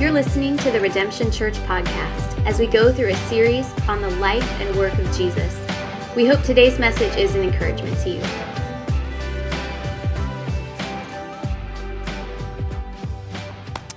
You're listening to the Redemption Church podcast as we go through a series on the life and work of Jesus. We hope today's message is an encouragement to you.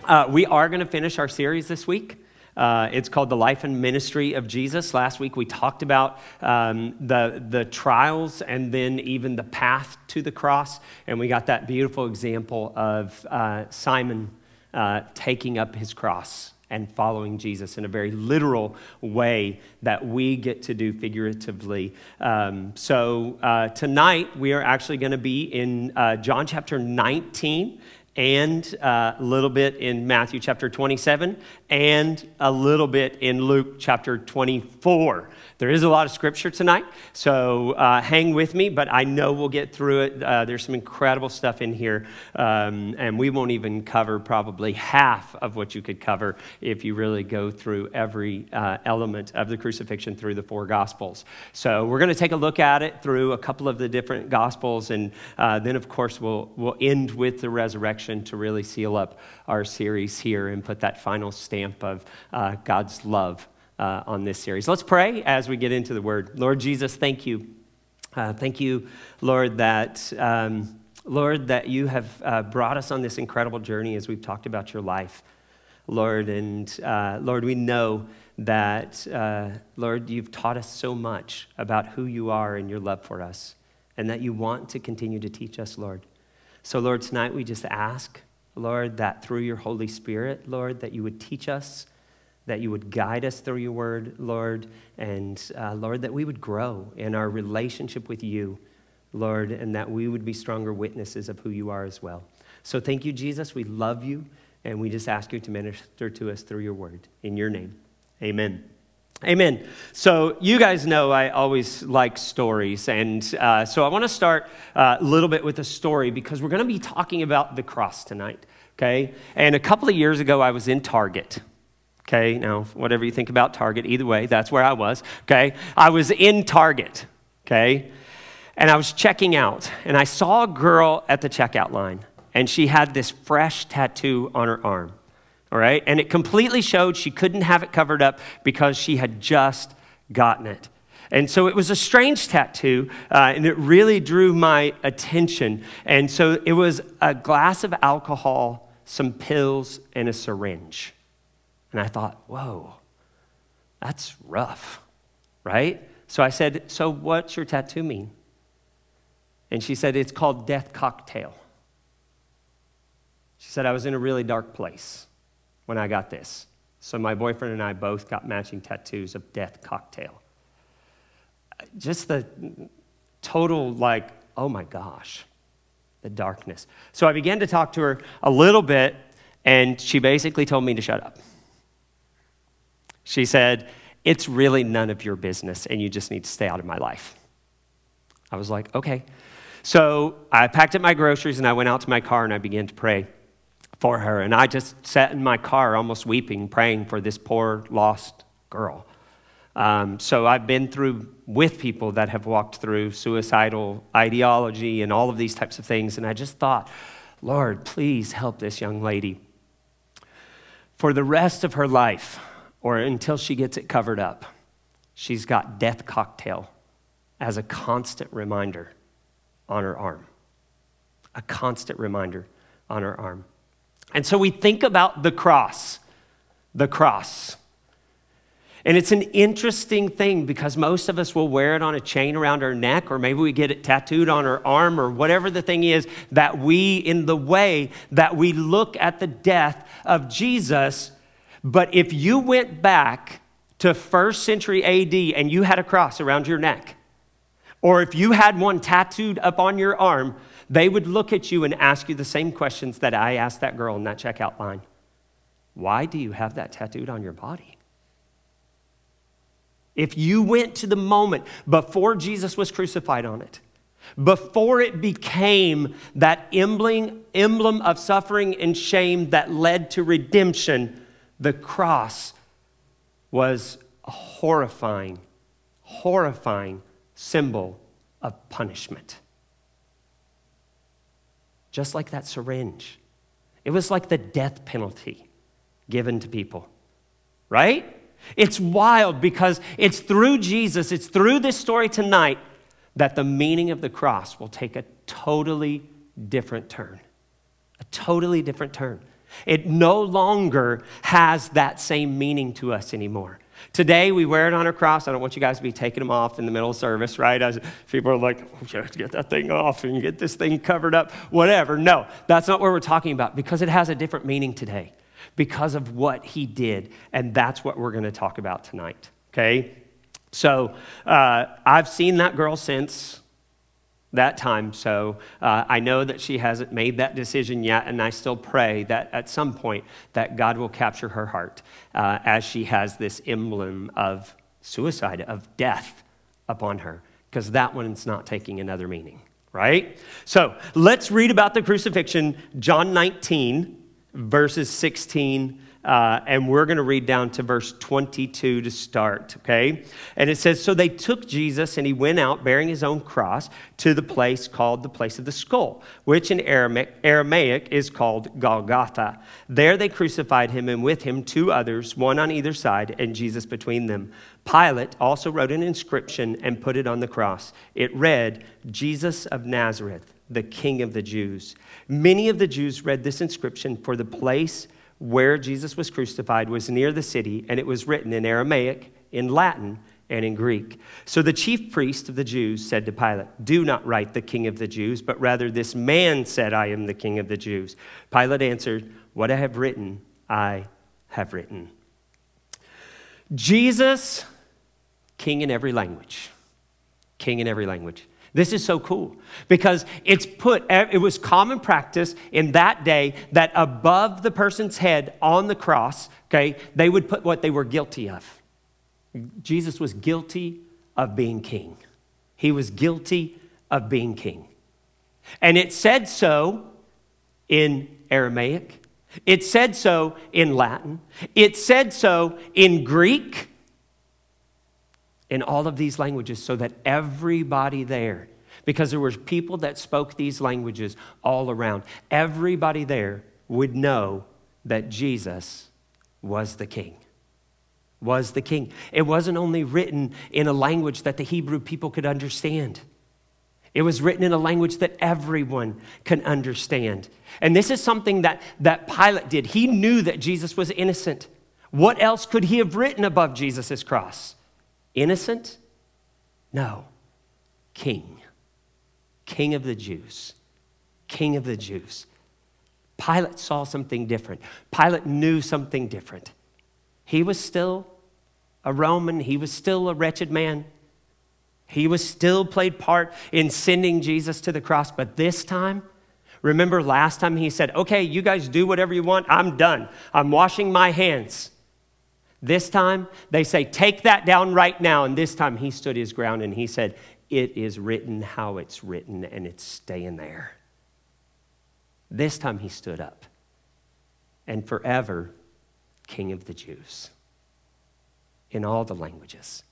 Uh, we are going to finish our series this week. Uh, it's called The Life and Ministry of Jesus. Last week we talked about um, the, the trials and then even the path to the cross. And we got that beautiful example of uh, Simon uh, taking up his cross and following Jesus in a very literal way that we get to do figuratively. Um, so uh, tonight we are actually going to be in uh, John chapter 19 and uh, a little bit in Matthew chapter 27 and a little bit in Luke chapter 24. There is a lot of scripture tonight, so uh, hang with me, but I know we'll get through it. Uh, there's some incredible stuff in here, um, and we won't even cover probably half of what you could cover if you really go through every uh, element of the crucifixion through the four gospels. So we're going to take a look at it through a couple of the different gospels, and uh, then, of course, we'll, we'll end with the resurrection to really seal up our series here and put that final stamp of uh, God's love uh, on this series. Let's pray as we get into the word. Lord Jesus, thank you. Uh, thank you, Lord, that. Um, Lord, that you have uh, brought us on this incredible journey as we've talked about your life, Lord. And uh, Lord, we know that, uh, Lord, you've taught us so much about who you are and your love for us, and that you want to continue to teach us, Lord. So, Lord, tonight we just ask, Lord, that through your Holy Spirit, Lord, that you would teach us that you would guide us through your word, Lord, and uh, Lord, that we would grow in our relationship with you, Lord, and that we would be stronger witnesses of who you are as well. So thank you, Jesus. We love you, and we just ask you to minister to us through your word. In your name, amen. Amen. So, you guys know I always like stories. And uh, so, I want to start uh, a little bit with a story because we're going to be talking about the cross tonight. Okay? And a couple of years ago, I was in Target. Okay, now, whatever you think about Target, either way, that's where I was. Okay, I was in Target. Okay, and I was checking out, and I saw a girl at the checkout line, and she had this fresh tattoo on her arm. All right, and it completely showed she couldn't have it covered up because she had just gotten it. And so it was a strange tattoo, uh, and it really drew my attention. And so it was a glass of alcohol, some pills, and a syringe. And I thought, whoa, that's rough, right? So I said, So what's your tattoo mean? And she said, It's called Death Cocktail. She said, I was in a really dark place when I got this. So my boyfriend and I both got matching tattoos of Death Cocktail. Just the total, like, oh my gosh, the darkness. So I began to talk to her a little bit, and she basically told me to shut up. She said, It's really none of your business, and you just need to stay out of my life. I was like, Okay. So I packed up my groceries and I went out to my car and I began to pray for her. And I just sat in my car almost weeping, praying for this poor, lost girl. Um, so I've been through with people that have walked through suicidal ideology and all of these types of things. And I just thought, Lord, please help this young lady. For the rest of her life, or until she gets it covered up. She's got death cocktail as a constant reminder on her arm. A constant reminder on her arm. And so we think about the cross, the cross. And it's an interesting thing because most of us will wear it on a chain around our neck, or maybe we get it tattooed on our arm, or whatever the thing is that we, in the way that we look at the death of Jesus, but if you went back to first century AD and you had a cross around your neck, or if you had one tattooed up on your arm, they would look at you and ask you the same questions that I asked that girl in that checkout line. Why do you have that tattooed on your body? If you went to the moment before Jesus was crucified on it, before it became that emblem, emblem of suffering and shame that led to redemption, the cross was a horrifying, horrifying symbol of punishment. Just like that syringe. It was like the death penalty. given to people. Right? It's wild because it's through Jesus, it's through this story tonight that the meaning of the cross will take a totally different turn. A totally different turn. It no longer has that same meaning to us anymore. Today, we wear it on our cross. I don't want you guys to be taking them off in the middle of service, right? As people are like, oh, get that thing off and get this thing covered up, whatever. No, that's not what we're talking about because it has a different meaning today because of what he did. And that's what we're going to talk about tonight, okay? So uh, I've seen that girl since that time. So uh, I know that she hasn't made that decision yet, and I still pray that at some point that God will capture her heart uh, as she has this emblem of suicide, of death upon her, because that one's not taking another meaning, right? So let's read about the crucifixion, John 19, verses 16 uh, and we're going to read down to verse 22 to start, okay? And it says So they took Jesus, and he went out bearing his own cross to the place called the place of the skull, which in Aramaic, Aramaic is called Golgotha. There they crucified him, and with him two others, one on either side, and Jesus between them. Pilate also wrote an inscription and put it on the cross. It read, Jesus of Nazareth, the King of the Jews. Many of the Jews read this inscription, for the place where Jesus was crucified was near the city, and it was written in Aramaic, in Latin, and in Greek. So the chief priest of the Jews said to Pilate, Do not write the king of the Jews, but rather this man said, I am the king of the Jews. Pilate answered, What I have written, I have written. Jesus, king in every language. King in every language. This is so cool because it's put, it was common practice in that day that above the person's head on the cross, okay, they would put what they were guilty of. Jesus was guilty of being king. He was guilty of being king. And it said so in Aramaic, it said so in Latin, it said so in Greek in all of these languages so that everybody there, because there were people that spoke these languages all around, everybody there would know that Jesus was the king. Was the king. It wasn't only written in a language that the Hebrew people could understand. It was written in a language that everyone can understand. And this is something that, that Pilate did. He knew that Jesus was innocent. What else could he have written above Jesus' cross? Innocent? No. King. King of the Jews. King of the Jews. Pilate saw something different. Pilate knew something different. He was still a Roman, he was still a wretched man. He was still played part in sending Jesus to the cross, but this time, remember last time he said, Okay, you guys do whatever you want. I'm done. I'm washing my hands. This time, they say, Take that down right now. And this time, he stood his ground and he said, It is written how it's written, and it's staying there. This time, he stood up. And forever, King of the Jews in all the languages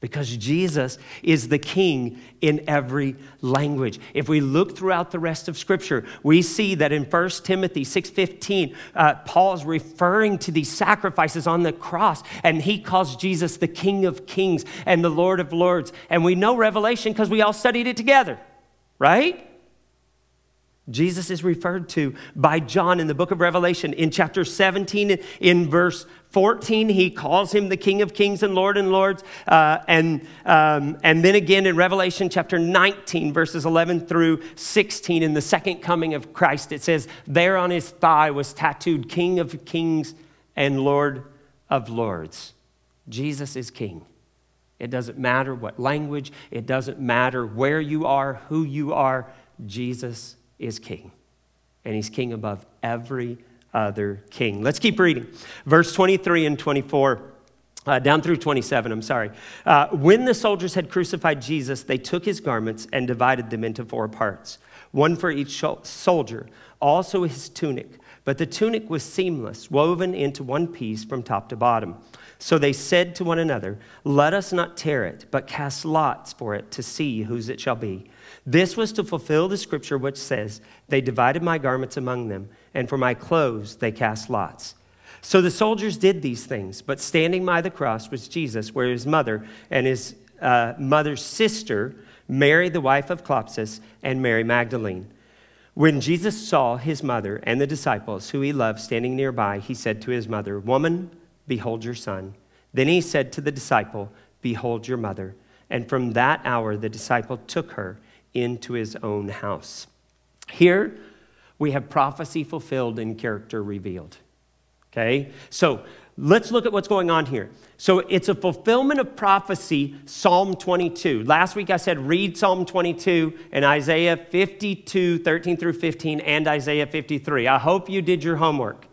because Jesus is the king in every language. If we look throughout the rest of scripture, we see that in 1 Timothy 6:15, uh, Paul is referring to these sacrifices on the cross and he calls Jesus the king of kings and the lord of lords. And we know Revelation because we all studied it together, right? Jesus is referred to by John in the book of Revelation in chapter 17 in verse 14, he calls him the King of Kings and Lord and Lords. Uh, and, um, and then again in Revelation chapter 19, verses 11 through 16, in the second coming of Christ, it says, There on his thigh was tattooed King of Kings and Lord of Lords. Jesus is King. It doesn't matter what language, it doesn't matter where you are, who you are, Jesus is King. And he's King above every other king. Let's keep reading. Verse 23 and 24. Uh, down through 27, I'm sorry. Uh, when the soldiers had crucified Jesus, they took his garments and divided them into four parts, one for each soldier, also his tunic. But the tunic was seamless, woven into one piece from top to bottom. So they said to one another, Let us not tear it, but cast lots for it to see whose it shall be. This was to fulfill the scripture which says, They divided my garments among them and for my clothes they cast lots. So the soldiers did these things, but standing by the cross was Jesus, where his mother and his uh, mother's sister, Mary, the wife of Clopas, and Mary Magdalene. When Jesus saw his mother and the disciples who he loved standing nearby, he said to his mother, Woman, behold your son. Then he said to the disciple, Behold your mother. And from that hour, the disciple took her into his own house. Here, we have prophecy fulfilled and character revealed. Okay? So let's look at what's going on here. So it's a fulfillment of prophecy, Psalm 22. Last week I said read Psalm 22 and Isaiah 52, 13 through 15, and Isaiah 53. I hope you did your homework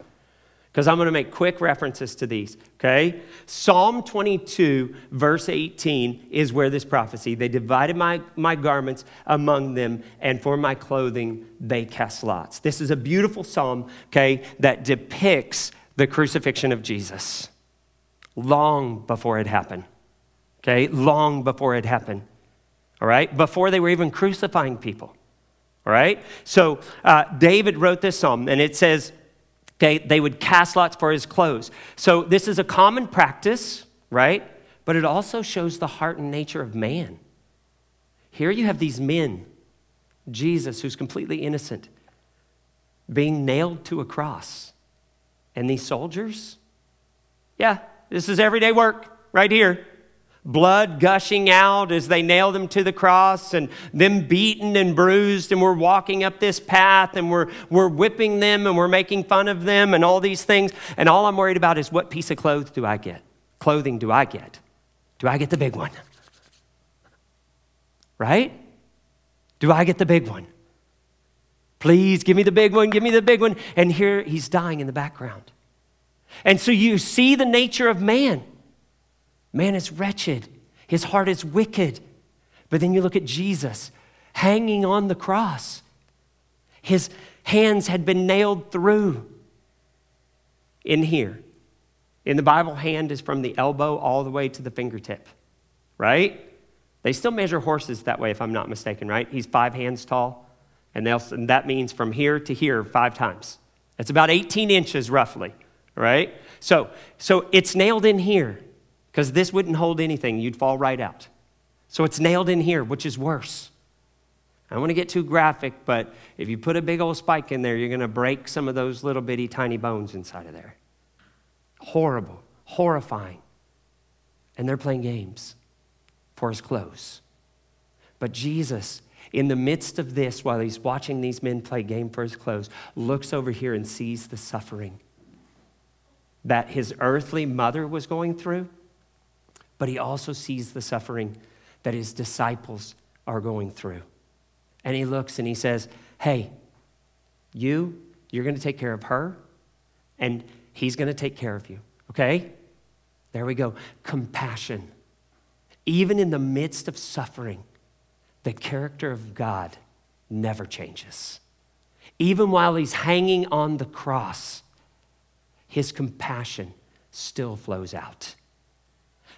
because I'm going to make quick references to these, okay? Psalm 22, verse 18, is where this prophecy, they divided my, my garments among them, and for my clothing they cast lots. This is a beautiful psalm, okay, that depicts the crucifixion of Jesus long before it happened, okay? Long before it happened, all right? Before they were even crucifying people, all right? So uh, David wrote this psalm, and it says, Okay, they would cast lots for his clothes. So this is a common practice, right? But it also shows the heart and nature of man. Here you have these men, Jesus, who's completely innocent, being nailed to a cross. And these soldiers, yeah, this is everyday work right here blood gushing out as they nail them to the cross and them beaten and bruised and we're walking up this path and we're, we're whipping them and we're making fun of them and all these things. And all i'm worried about is what piece of clothes do i get? Clothing do i get? Do i get the big one? Right? Do i get the big one? Please give me the big one give me the big one. And here he's dying in the background. And so you see the nature of man Man is wretched, his heart is wicked. But then you look at Jesus hanging on the cross. His hands had been nailed through in here. In the Bible, hand is from the elbow all the way to the fingertip, right? They still measure horses that way, if I'm not mistaken, right? He's five hands tall, and, and that means from here to here five times. It's about 18 inches roughly, right? So, so it's nailed in here because this wouldn't hold anything. You'd fall right out. So it's nailed in here, which is worse. I don't want to get too graphic, but if you put a big old spike in there, you're going to break some of those little bitty tiny bones inside of there. Horrible, horrifying. And they're playing games for his clothes. But Jesus, in the midst of this, while he's watching these men play game for his clothes, looks over here and sees the suffering that his earthly mother was going through but he also sees the suffering that his disciples are going through. And he looks and he says, Hey, you, you're going to take care of her, and he's going to take care of you. Okay? There we go. Compassion. Even in the midst of suffering, the character of God never changes. Even while he's hanging on the cross, his compassion still flows out.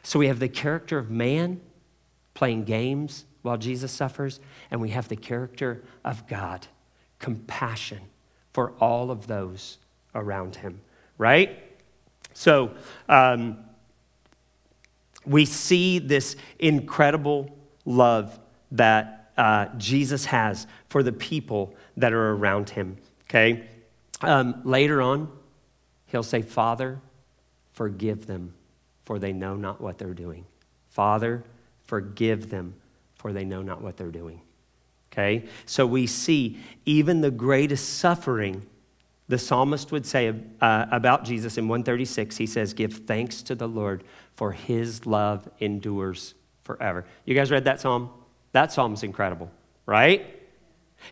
So we have the character of man playing games while Jesus suffers, and we have the character of God, compassion for all of those around him, right? So um, we see this incredible love that uh, Jesus has for the people that are around him, okay? Um, later on, he'll say, Father, forgive them for they know not what they're doing. Father, forgive them, for they know not what they're doing. Okay? So we see even the greatest suffering, the psalmist would say uh, about Jesus in 136, he says, Give thanks to the Lord, for his love endures forever. You guys read that psalm? That psalm's incredible, right?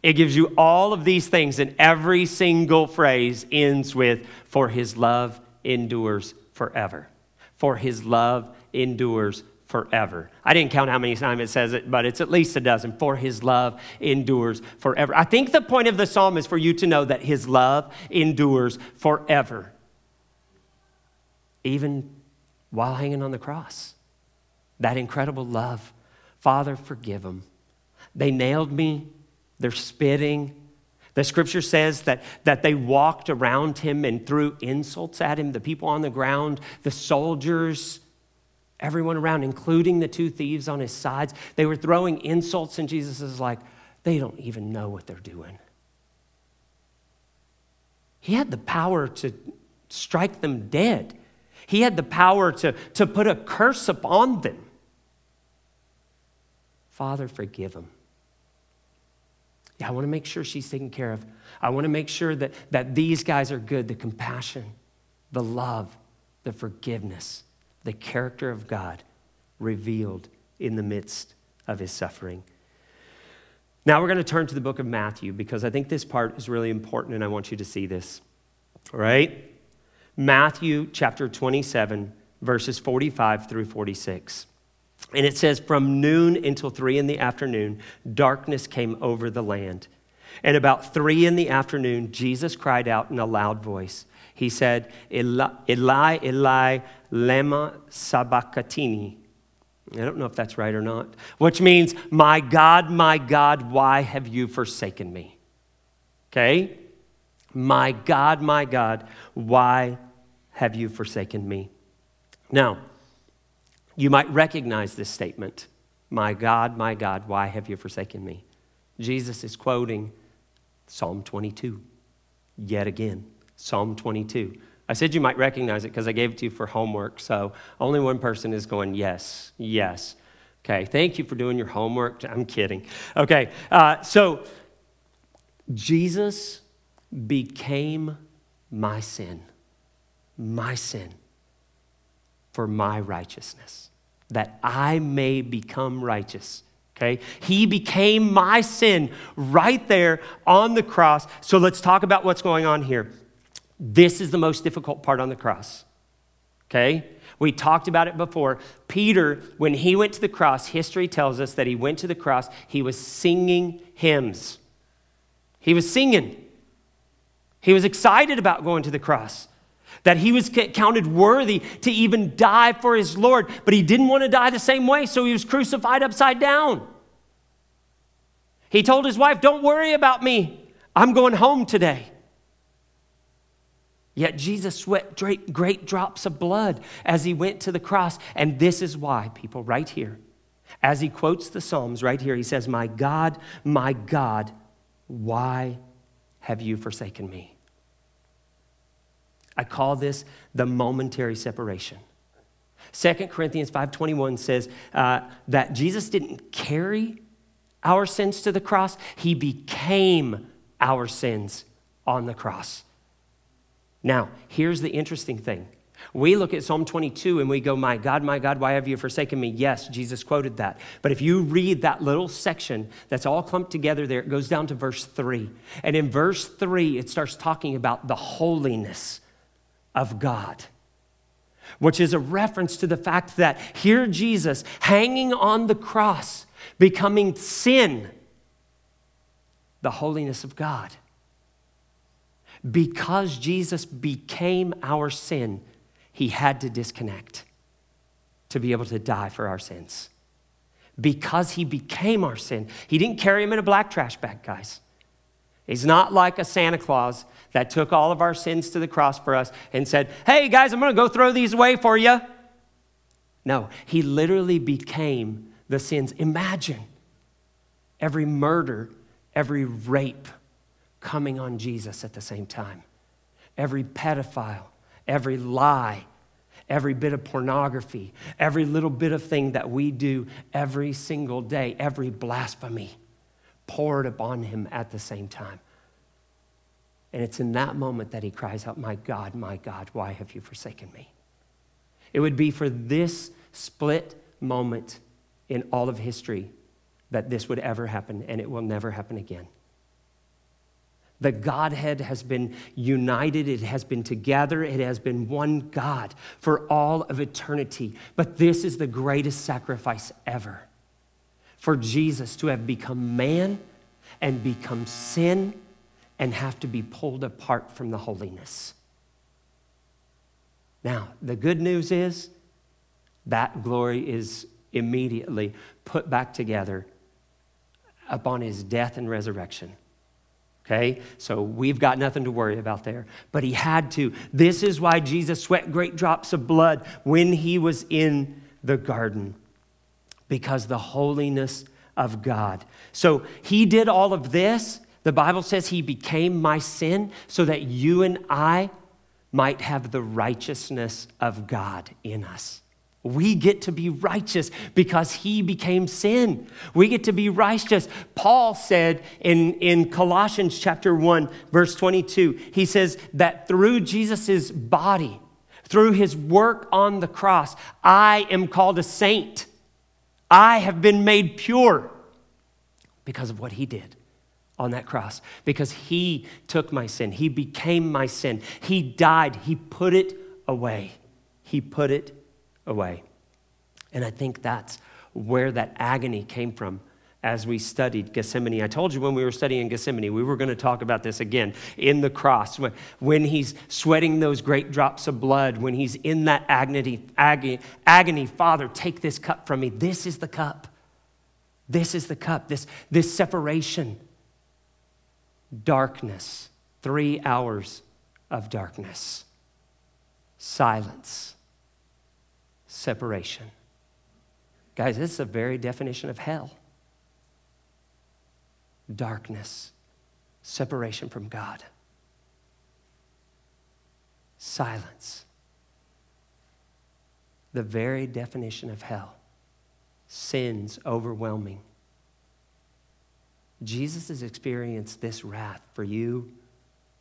It gives you all of these things, and every single phrase ends with, For his love endures forever for his love endures forever. I didn't count how many times it says it, but it's at least a dozen. For his love endures forever. I think the point of the psalm is for you to know that his love endures forever, even while hanging on the cross. That incredible love. Father, forgive them. They nailed me, they're spitting, The scripture says that, that they walked around him and threw insults at him. The people on the ground, the soldiers, everyone around, including the two thieves on his sides, they were throwing insults, and Jesus is like, they don't even know what they're doing. He had the power to strike them dead, he had the power to, to put a curse upon them. Father, forgive them. Yeah, I want to make sure she's taken care of. I want to make sure that, that these guys are good the compassion, the love, the forgiveness, the character of God revealed in the midst of his suffering. Now we're going to turn to the book of Matthew because I think this part is really important and I want you to see this. All right? Matthew chapter 27, verses 45 through 46. And it says, From noon until three in the afternoon, darkness came over the land. And about three in the afternoon, Jesus cried out in a loud voice. He said, Eli, Eli, lema sabachthani. I don't know if that's right or not, which means, My God, my God, why have you forsaken me? Okay? My God, my God, why have you forsaken me? Now, you might recognize this statement My God, my God, why have you forsaken me? Jesus is quoting Psalm 22 yet again. Psalm 22. I said you might recognize it because I gave it to you for homework. So only one person is going, yes, yes. Okay, thank you for doing your homework. I'm kidding. Okay, uh, so Jesus became my sin, my sin for my righteousness, that I may become righteous. Okay? He became my sin right there on the cross. So let's talk about what's going on here. This is the most difficult part on the cross. Okay? We talked about it before. Peter, when he went to the cross, history tells us that he went to the cross, he was singing hymns. He was singing. He was excited about going to the cross that he was counted worthy to even die for his Lord, but he didn't want to die the same way, so he was crucified upside down. He told his wife, Don't worry about me, I'm going home today. Yet Jesus sweat great, great drops of blood as he went to the cross. And this is why, people, right here, as he quotes the Psalms right here, he says, My God, my God, why have you forsaken me? I call this the momentary separation. 2 Corinthians 5.21 says uh, that Jesus didn't carry our sins to the cross. He became our sins on the cross. Now, here's the interesting thing. We look at Psalm 22 and we go, My God, my God, why have you forsaken me? Yes, Jesus quoted that. But if you read that little section that's all clumped together there, it goes down to verse 3. And in verse 3, it starts talking about the holiness of God, which is a reference to the fact that here Jesus hanging on the cross, becoming sin, the holiness of God. Because Jesus became our sin, he had to disconnect to be able to die for our sins. Because he became our sin, he didn't carry him in a black trash bag, guys. He's not like a Santa Claus that took all of our sins to the cross for us and said, Hey, guys, I'm going to go throw these away for you. No, he literally became the sins. Imagine every murder, every rape coming on Jesus at the same time, every pedophile, every lie. Every bit of pornography, every little bit of thing that we do every single day, every blasphemy poured upon him at the same time. And it's in that moment that he cries out, My God, my God, why have you forsaken me? It would be for this split moment in all of history that this would ever happen, and it will never happen again. The Godhead has been united, it has been together, it has been one God for all of eternity. But this is the greatest sacrifice ever for Jesus to have become man and become sin and have to be pulled apart from the holiness. Now, the good news is that glory is immediately put back together upon his death and resurrection. Okay? So we've got nothing to worry about there. But he had to. This is why Jesus sweat great drops of blood when he was in the garden, because the holiness of God. So he did all of this. The Bible says he became my sin so that you and I might have the righteousness of God in us. We get to be righteous because he became sin. We get to be righteous. Paul said in, in Colossians chapter 1, verse 22, he says that through Jesus' body, through his work on the cross, I am called a saint. I have been made pure because of what he did on that cross, because he took my sin. He became my sin. He died. He put it away. He put it away. And I think that's where that agony came from as we studied Gethsemane. I told you when we were studying Gethsemane, we were going to talk about this again in the cross. When he's sweating those great drops of blood, when he's in that agony, agony, agony Father, take this cup from me. This is the cup. This is the cup, this, this separation. Darkness, three hours of darkness. Silence, separation. Guys, this is a very definition of hell darkness, separation from God, silence. The very definition of hell sins overwhelming. Jesus has experienced this wrath for you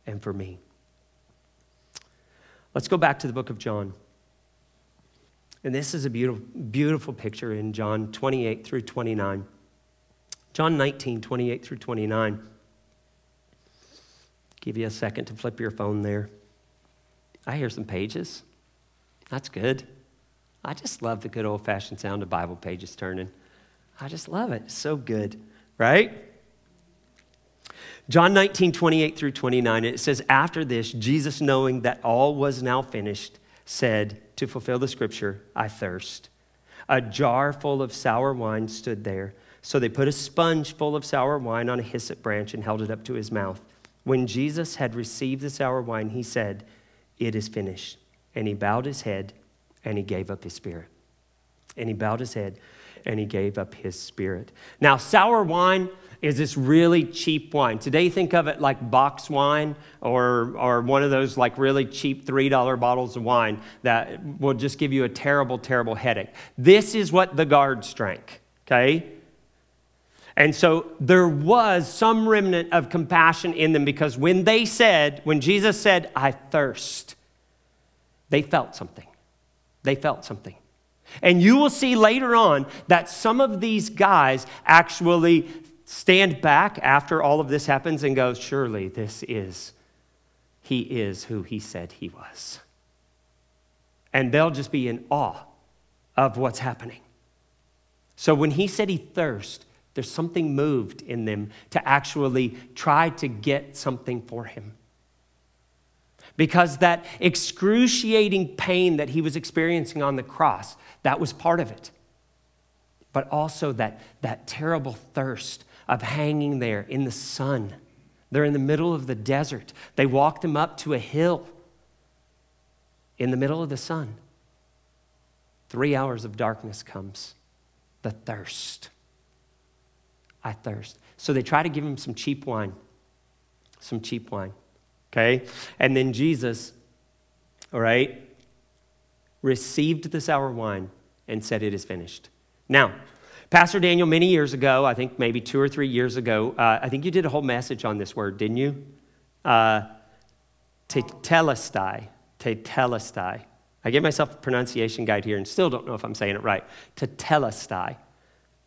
and for me. Let's go back to the book of John. And this is a beautiful, beautiful picture in John 28 through 29. John 19, 28 through 29. Give you a second to flip your phone there. I hear some pages. That's good. I just love the good old fashioned sound of Bible pages turning. I just love it. It's so good, right? John 19, 28 through 29, it says, After this, Jesus, knowing that all was now finished, said, To fulfill the scripture, I thirst. A jar full of sour wine stood there so they put a sponge full of sour wine on a hyssop branch and held it up to his mouth. When Jesus had received the sour wine, he said, It is finished. And he bowed his head and he gave up his spirit. And he bowed his head and he gave up his spirit. Now, sour wine is this really cheap wine. Today, think of it like box wine or, or one of those like really cheap $3 bottles of wine that will just give you a terrible, terrible headache. This is what the guards drank, okay? And so there was some remnant of compassion in them because when they said, when Jesus said, I thirst, they felt something. They felt something. And you will see later on that some of these guys actually stand back after all of this happens and go, Surely this is, he is who he said he was. And they'll just be in awe of what's happening. So when he said he thirst, there's something moved in them to actually try to get something for him. Because that excruciating pain that he was experiencing on the cross, that was part of it. But also that, that terrible thirst of hanging there in the sun. They're in the middle of the desert. They walked him up to a hill in the middle of the sun. Three hours of darkness comes, the thirst. I thirst. So they try to give him some cheap wine. Some cheap wine. Okay? And then Jesus, all right, received the sour wine and said, It is finished. Now, Pastor Daniel, many years ago, I think maybe two or three years ago, uh, I think you did a whole message on this word, didn't you? Uh, tetelestai. Tetelestai. I gave myself a pronunciation guide here and still don't know if I'm saying it right. Tetelestai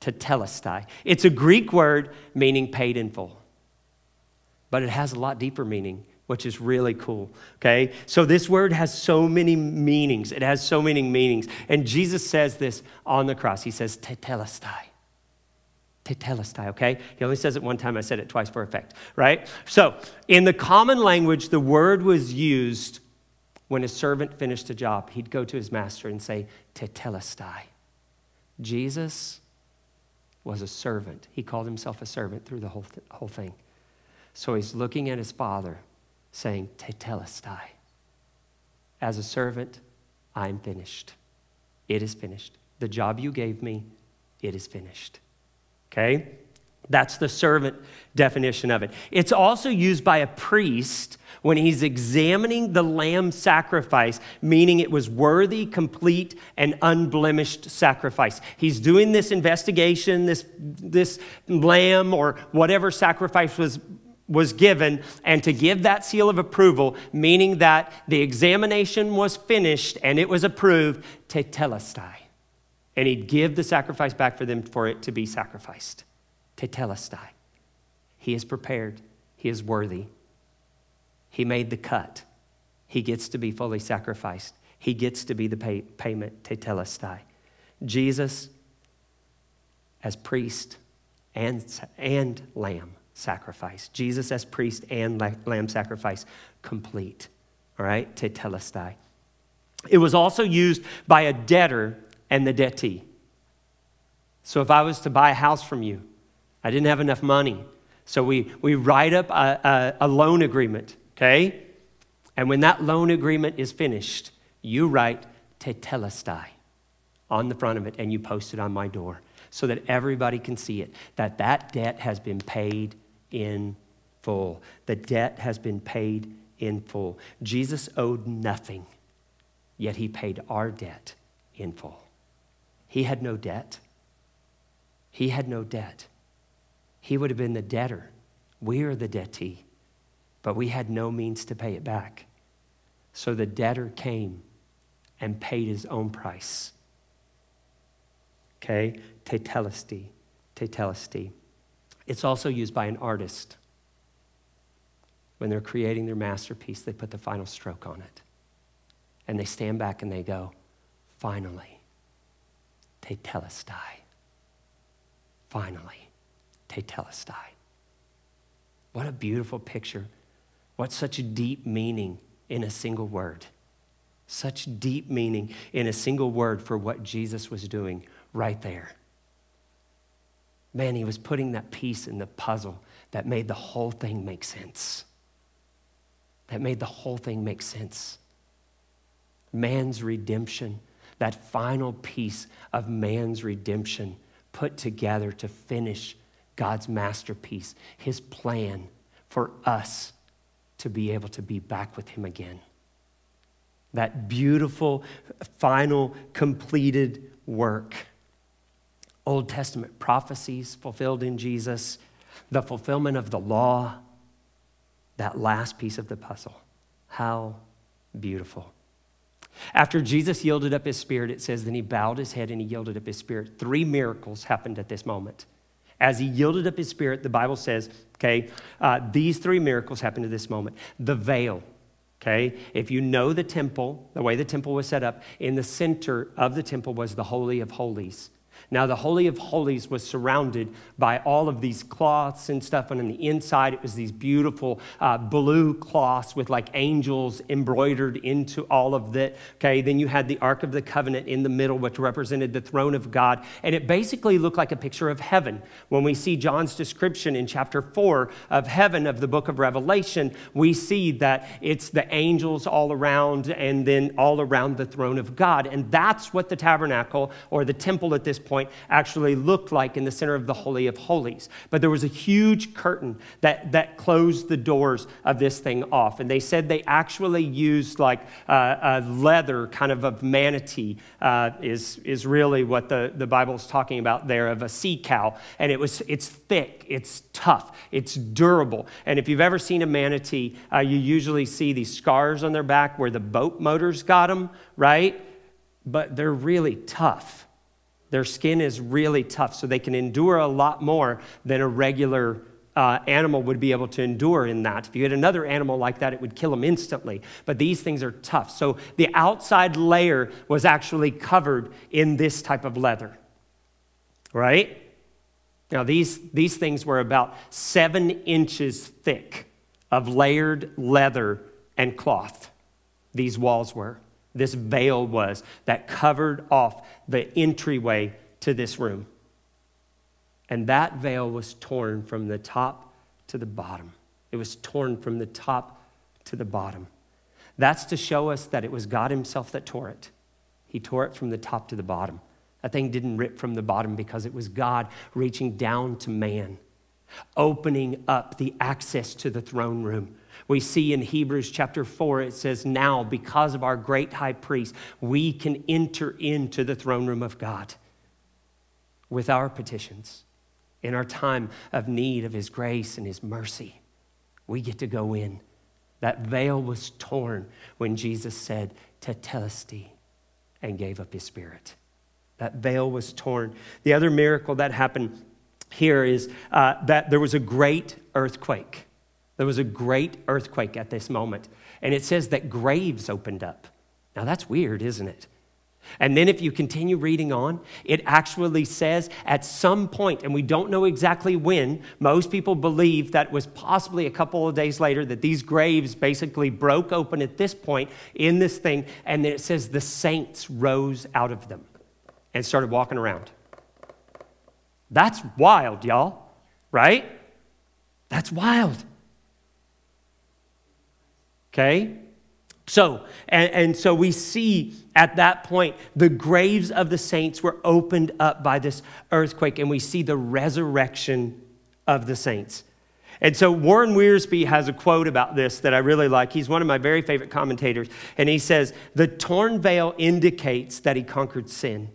tetelestai. It's a Greek word meaning paid in full, but it has a lot deeper meaning, which is really cool. Okay? So this word has so many meanings. It has so many meanings. And Jesus says this on the cross. He says tetelestai. Tetelestai, okay? He only says it one time. I said it twice for effect, right? So in the common language, the word was used when a servant finished a job. He'd go to his master and say, tetelestai. Jesus was a servant. He called himself a servant through the whole, th- whole thing. So he's looking at his father, saying, Tetelestai. As a servant, I'm finished. It is finished. The job you gave me, it is finished. Okay? That's the servant definition of it. It's also used by a priest when he's examining the lamb sacrifice, meaning it was worthy, complete, and unblemished sacrifice. He's doing this investigation, this, this lamb or whatever sacrifice was, was given, and to give that seal of approval, meaning that the examination was finished and it was approved, tetelestai. And he'd give the sacrifice back for them for it to be sacrificed. Tetelestai. He is prepared. He is worthy. He made the cut. He gets to be fully sacrificed. He gets to be the pay, payment, tetelestai. Jesus, as priest and, and lamb sacrifice. Jesus as priest and lamb sacrifice, complete. All right, tetelestai. It was also used by a debtor and the debtee. So if I was to buy a house from you, I didn't have enough money. So we, we write up a, a, a loan agreement, okay? And when that loan agreement is finished, you write tetelestai on the front of it and you post it on my door so that everybody can see it that that debt has been paid in full. The debt has been paid in full. Jesus owed nothing, yet he paid our debt in full. He had no debt. He had no debt. He would have been the debtor. We are the debtee, but we had no means to pay it back. So the debtor came and paid his own price. Okay? Tetelestai. Tetelestai. It's also used by an artist. When they're creating their masterpiece, they put the final stroke on it. And they stand back and they go, finally, tetelestai. Finally, tetelestai. What a beautiful picture. What such deep meaning in a single word. Such deep meaning in a single word for what Jesus was doing right there. Man, he was putting that piece in the puzzle that made the whole thing make sense. That made the whole thing make sense. Man's redemption, that final piece of man's redemption put together to finish God's masterpiece, his plan for us to be able to be back with him again. That beautiful, final, completed work. Old Testament prophecies fulfilled in Jesus, the fulfillment of the law, that last piece of the puzzle. How beautiful. After Jesus yielded up his spirit, it says, then he bowed his head and he yielded up his spirit. Three miracles happened at this moment. As he yielded up his spirit, the Bible says, okay, uh, these three miracles happened at this moment. The veil, okay, if you know the temple, the way the temple was set up, in the center of the temple was the Holy of Holies. Now, the Holy of Holies was surrounded by all of these cloths and stuff, and on the inside, it was these beautiful uh, blue cloths with like angels embroidered into all of that. Okay, then you had the Ark of the Covenant in the middle, which represented the throne of God, and it basically looked like a picture of heaven. When we see John's description in chapter 4 of heaven of the book of Revelation, we see that it's the angels all around and then all around the throne of God. And that's what the tabernacle or the temple at this point actually looked like in the center of the Holy of Holies. But there was a huge curtain that, that closed the doors of this thing off. And they said they actually used like uh, a leather kind of of manatee, uh, is, is really what the, the Bible is talking about there, of a sea cow. And it was, it's thick, it's tough, it's durable. And if you've ever seen a manatee, uh, you usually see these scars on their back where the boat motors got them, right? But they're really tough. Their skin is really tough, so they can endure a lot more than a regular uh, animal would be able to endure in that. If you had another animal like that, it would kill them instantly. But these things are tough. So the outside layer was actually covered in this type of leather, right? Now, these, these things were about seven inches thick of layered leather and cloth, these walls were this veil was that covered off the entryway to this room. And that veil was torn from the top to the bottom. it was torn from the top to the bottom. That's to show us that it was God Himself that tore it. He tore it from the top to the bottom. That thing didn't rip from the bottom because it was God reaching down to man, opening up the access to the throne room. We see in Hebrews chapter 4, it says, Now, because of our great high priest, we can enter into the throne room of God with our petitions in our time of need of His grace and His mercy. We get to go in. That veil was torn when Jesus said, Tetelestai, and gave up His Spirit. That veil was torn. The other miracle that happened here is uh, that there was a great earthquake. There was a great earthquake at this moment. And it says that graves opened up. Now that's weird, isn't it? And then, if you continue reading on, it actually says at some point, and we don't know exactly when, most people believe that was possibly a couple of days later that these graves basically broke open at this point in this thing. And then it says the saints rose out of them and started walking around. That's wild, y'all, right? That's wild. Okay? So, and, and, so we see at that point the graves of the saints were opened up by this earthquake, and we see the resurrection of the saints. And so Warren Wiersbe has a quote about this that I really like. He's one of my very favorite commentators, and he says, The torn veil indicates that he conquered sin.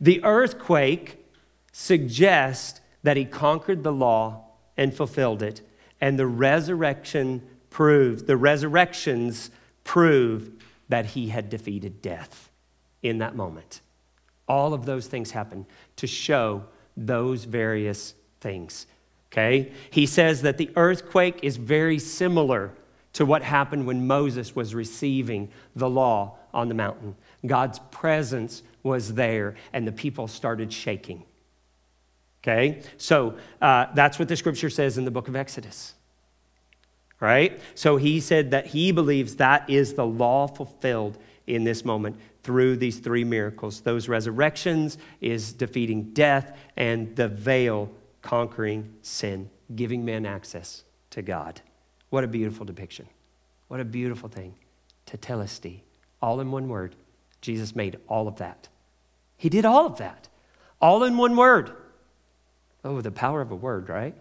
The earthquake suggests that he conquered the law and fulfilled it, and the resurrection proves, the resurrections prove that he had defeated death in that moment. All of those things happen to show those various things. Okay? He says that the earthquake is very similar to what happened when Moses was receiving the law on the mountain. God's presence was there, and the people started shaking. Okay? So uh, that's what the scripture says in the book of Exodus right? So he said that he believes that is the law fulfilled in this moment through these three miracles. Those resurrections is defeating death and the veil conquering sin, giving man access to God. What a beautiful depiction. What a beautiful thing. Tetelestai, all in one word. Jesus made all of that. He did all of that, all in one word. Oh, the power of a word, right?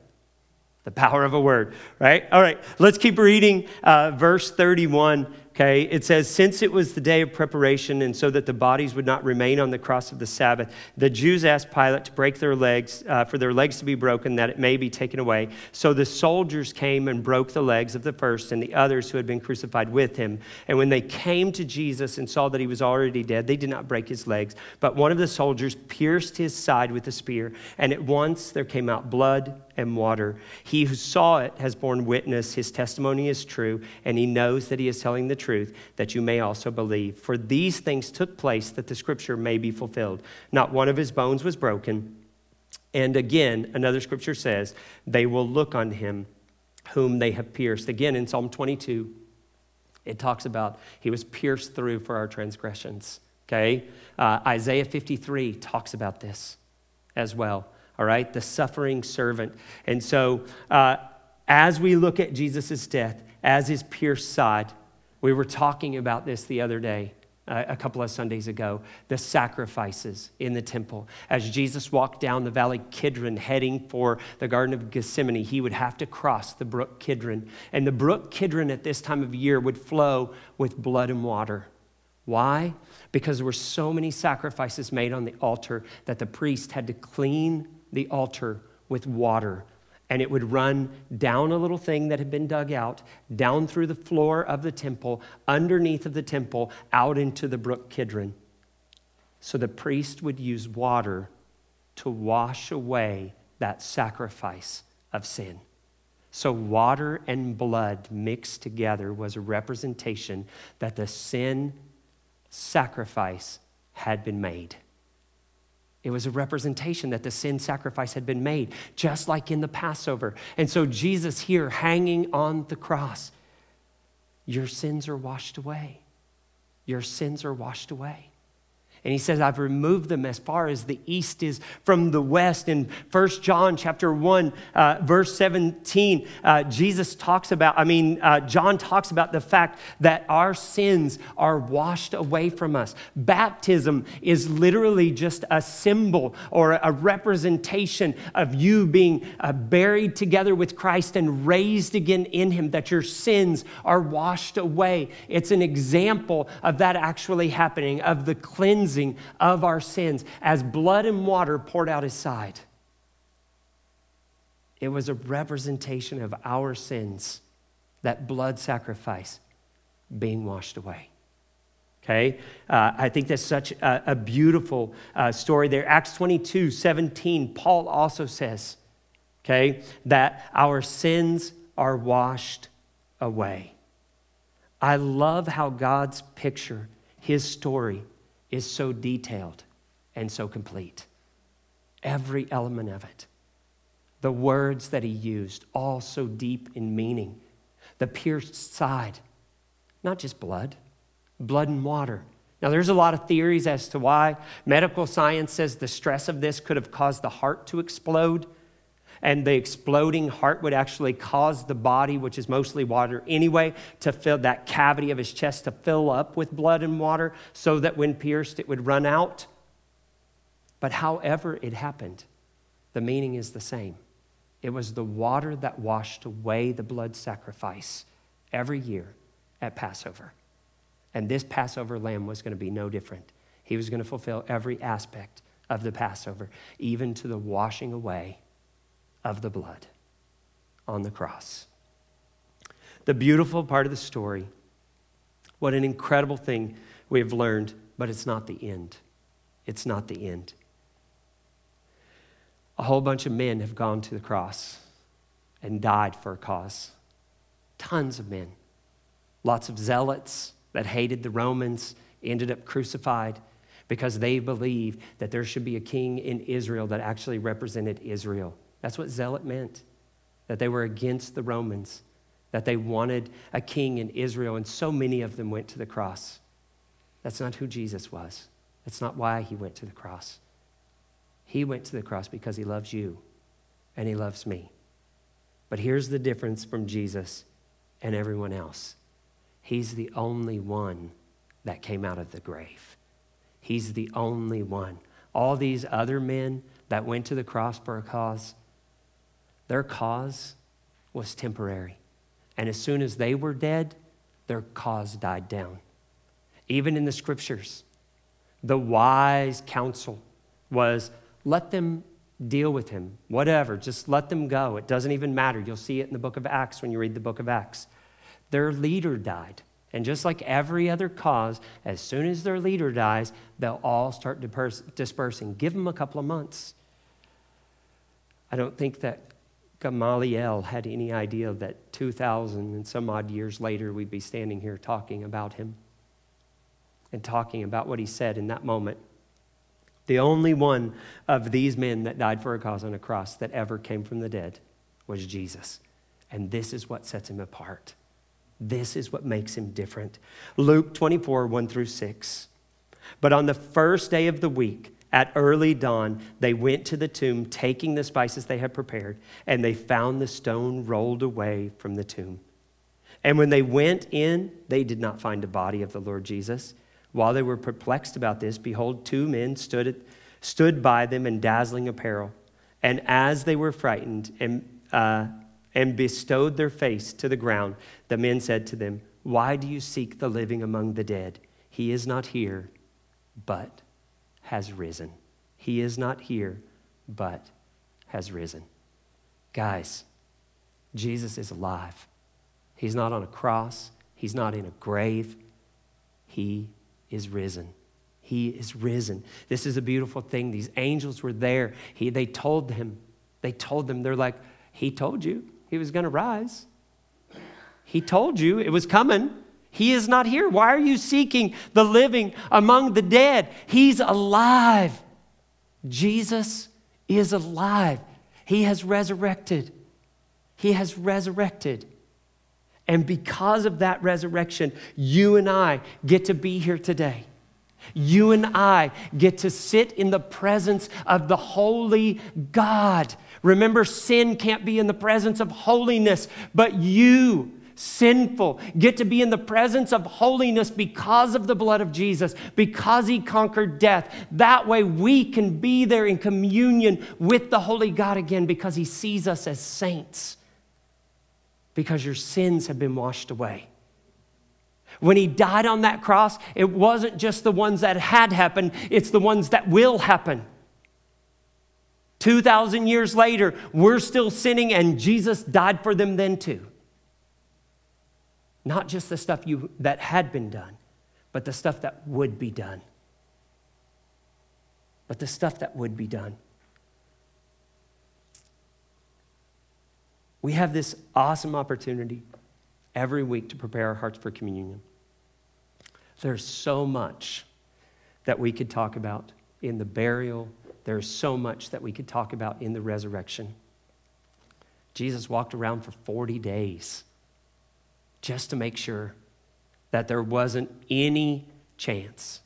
The power of a word, right? All right, let's keep reading uh, verse 31 Okay, it says, Since it was the day of preparation, and so that the bodies would not remain on the cross of the Sabbath, the Jews asked Pilate to break their legs, uh, for their legs to be broken, that it may be taken away. So the soldiers came and broke the legs of the first and the others who had been crucified with him. And when they came to Jesus and saw that he was already dead, they did not break his legs. But one of the soldiers pierced his side with a spear, and at once there came out blood and water. He who saw it has borne witness, his testimony is true, and he knows that he is telling the truth, that you may also believe. For these things took place that the scripture may be fulfilled. Not one of his bones was broken. And again, another scripture says, they will look on him whom they have pierced. Again, in Psalm 22, it talks about he was pierced through for our transgressions. Okay? Uh, Isaiah 53 talks about this as well. All right? The suffering servant. And so, uh, as we look at Jesus' death, as his pierced side, we were talking about this the other day, uh, a couple of Sundays ago, the sacrifices in the temple. As Jesus walked down the valley Kidron heading for the Garden of Gethsemane, he would have to cross the brook Kidron. And the brook Kidron at this time of year would flow with blood and water. Why? Because there were so many sacrifices made on the altar that the priest had to clean the altar with water and it would run down a little thing that had been dug out, down through the floor of the temple, underneath of the temple, out into the brook Kidron. So the priest would use water to wash away that sacrifice of sin. So, water and blood mixed together was a representation that the sin sacrifice had been made. It was a representation that the sin sacrifice had been made, just like in the Passover. And so Jesus here hanging on the cross, your sins are washed away. Your sins are washed away. And he says, I've removed them as far as the east is from the west. In 1 John chapter 1, uh, verse 17, uh, Jesus talks about, I mean, uh, John talks about the fact that our sins are washed away from us. Baptism is literally just a symbol or a representation of you being uh, buried together with Christ and raised again in him, that your sins are washed away. It's an example of that actually happening, of the cleansing cleansing of our sins as blood and water poured out his side. It was a representation of our sins, that blood sacrifice being washed away. Okay? Uh, I think that's such a, a beautiful uh, story there. Acts 22 17, Paul also says, okay, that our sins are washed away. I love how God's picture, his story, is so detailed and so complete. Every element of it. The words that he used, all so deep in meaning. The pierced side, not just blood, blood and water. Now, there's a lot of theories as to why. Medical science says the stress of this could have caused the heart to explode and the exploding heart would actually cause the body, which is mostly water anyway, to fill that cavity of his chest to fill up with blood and water so that when pierced it would run out. But however it happened, the meaning is the same. It was the water that washed away the blood sacrifice every year at Passover. And this Passover lamb was going to be no different. He was going to fulfill every aspect of the Passover, even to the washing away of the blood on the cross. The beautiful part of the story, what an incredible thing we have learned, but it's not the end. It's not the end. A whole bunch of men have gone to the cross and died for a cause. Tons of men. Lots of zealots that hated the Romans ended up crucified because they believed that there should be a king in Israel that actually represented Israel. That's what zealot meant, that they were against the Romans, that they wanted a king in Israel, and so many of them went to the cross. That's not who Jesus was. That's not why he went to the cross. He went to the cross because he loves you and he loves me. But here's the difference from Jesus and everyone else He's the only one that came out of the grave. He's the only one. All these other men that went to the cross for a cause, their cause was temporary. And as soon as they were dead, their cause died down. Even in the scriptures, the wise counsel was let them deal with him, whatever, just let them go. It doesn't even matter. You'll see it in the book of Acts when you read the book of Acts. Their leader died. And just like every other cause, as soon as their leader dies, they'll all start dispersing. Give them a couple of months. I don't think that Gamaliel had any idea that 2,000 and some odd years later we'd be standing here talking about him and talking about what he said in that moment. The only one of these men that died for a cause on a cross that ever came from the dead was Jesus. And this is what sets him apart. This is what makes him different. Luke 24, 1 through 6. But on the first day of the week, at early dawn, they went to the tomb, taking the spices they had prepared, and they found the stone rolled away from the tomb. And when they went in, they did not find the body of the Lord Jesus. While they were perplexed about this, behold, two men stood, at, stood by them in dazzling apparel. And as they were frightened and, uh, and bestowed their face to the ground, the men said to them, Why do you seek the living among the dead? He is not here, but has risen. He is not here, but has risen. Guys, Jesus is alive. He's not on a cross, He's not in a grave. He is risen. He is risen. This is a beautiful thing. These angels were there. He, they told him, they told them, they're like, He told you he was going to rise. He told you it was coming. He is not here. Why are you seeking the living among the dead? He's alive. Jesus is alive. He has resurrected. He has resurrected. And because of that resurrection, you and I get to be here today. You and I get to sit in the presence of the holy God. Remember, sin can't be in the presence of holiness, but you, sinful, get to be in the presence of holiness because of the blood of Jesus, because he conquered death. That way, we can be there in communion with the holy God again because he sees us as saints, because your sins have been washed away. When he died on that cross, it wasn't just the ones that had happened, it's the ones that will happen. 2,000 years later, we're still sinning, and Jesus died for them then too. Not just the stuff you, that had been done, but the stuff that would be done. But the stuff that would be done. We have this awesome opportunity every week to prepare our hearts for communion. There's so much that we could talk about in the burial. There's so much that we could talk about in the resurrection. Jesus walked around for 40 days just to make sure that there wasn't any chance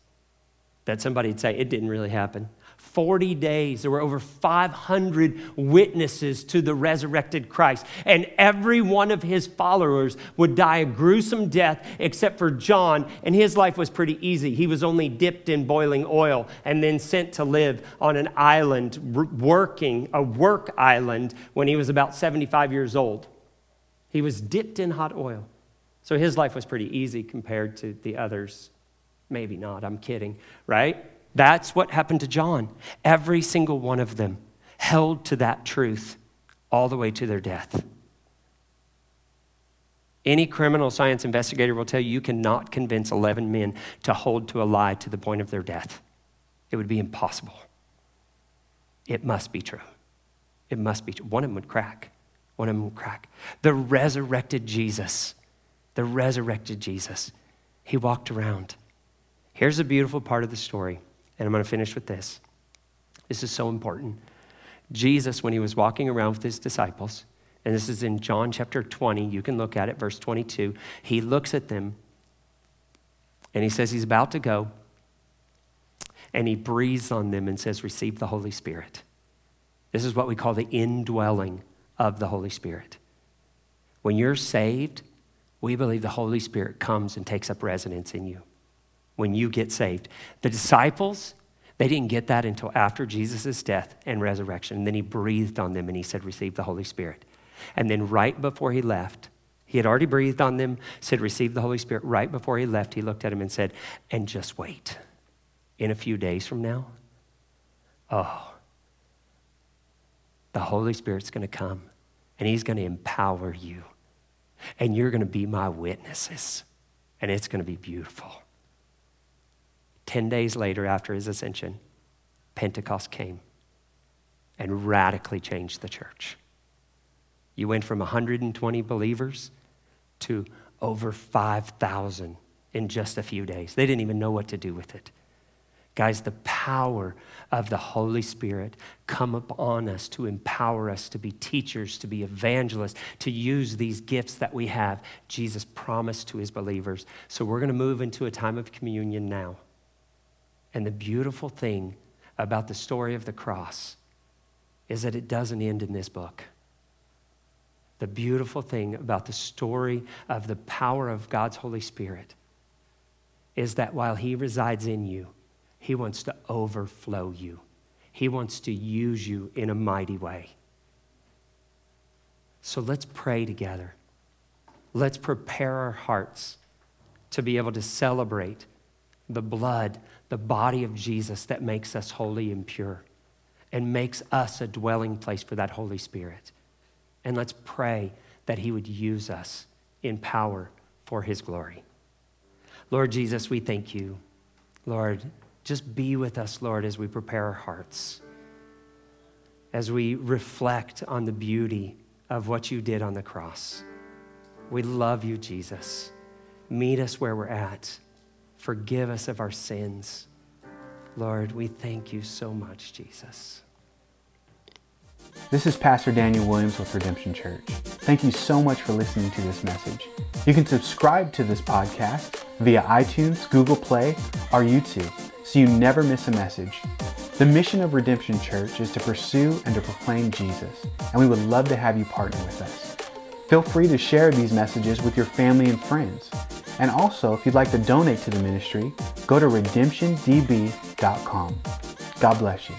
that somebody'd say it didn't really happen. 40 days. There were over 500 witnesses to the resurrected Christ. And every one of his followers would die a gruesome death except for John. And his life was pretty easy. He was only dipped in boiling oil and then sent to live on an island, working, a work island, when he was about 75 years old. He was dipped in hot oil. So his life was pretty easy compared to the others. Maybe not, I'm kidding, right? That's what happened to John. Every single one of them held to that truth all the way to their death. Any criminal science investigator will tell you you cannot convince 11 men to hold to a lie to the point of their death. It would be impossible. It must be true. It must be true. One of them would crack. One of them would crack. The resurrected Jesus, the resurrected Jesus, he walked around. Here's a beautiful part of the story. And I'm going to finish with this. This is so important. Jesus, when he was walking around with his disciples, and this is in John chapter 20, you can look at it, verse 22, he looks at them and he says he's about to go, and he breathes on them and says, Receive the Holy Spirit. This is what we call the indwelling of the Holy Spirit. When you're saved, we believe the Holy Spirit comes and takes up residence in you when you get saved. The disciples, they didn't get that until after Jesus' death and resurrection. And then he breathed on them and he said, Receive the Holy Spirit. And then right before he left, he had already breathed on them, said, Receive the Holy Spirit. Right before he left, he looked at him and said, And just wait. In a few days from now, oh, the Holy Spirit's going to come and he's going to empower you. And you're going to be my witnesses. And it's going to be beautiful. 10 days later, after his ascension, Pentecost came and radically changed the church. You went from 120 believers to over 5,000 in just a few days. They didn't even know what to do with it. Guys, the power of the Holy Spirit come upon us to empower us to be teachers, to be evangelists, to use these gifts that we have. Jesus promised to his believers. So we're going to move into a time of communion now. And the beautiful thing about the story of the cross is that it doesn't end in this book. The beautiful thing about the story of the power of God's Holy Spirit is that while He resides in you, He wants to overflow you. He wants to use you in a mighty way. So let's pray together. Let's prepare our hearts to be able to celebrate the blood the body of Jesus that makes us holy and pure and makes us a dwelling place for that Holy Spirit. And let's pray that He would use us in power for His glory. Lord Jesus, we thank you. Lord, just be with us, Lord, as we prepare our hearts, as we reflect on the beauty of what you did on the cross. We love you, Jesus. Meet us where we're at. Forgive us of our sins. Lord, we thank you so much, Jesus. This is Pastor Daniel Williams with Redemption Church. Thank you so much for listening to this message. You can subscribe to this podcast via iTunes, Google Play, or YouTube so you never miss a message. The mission of Redemption Church is to pursue and to proclaim Jesus, and we would love to have you partner with us. Feel free to share these messages with your family and friends. And also, if you'd like to donate to the ministry, go to redemptiondb.com. God bless you.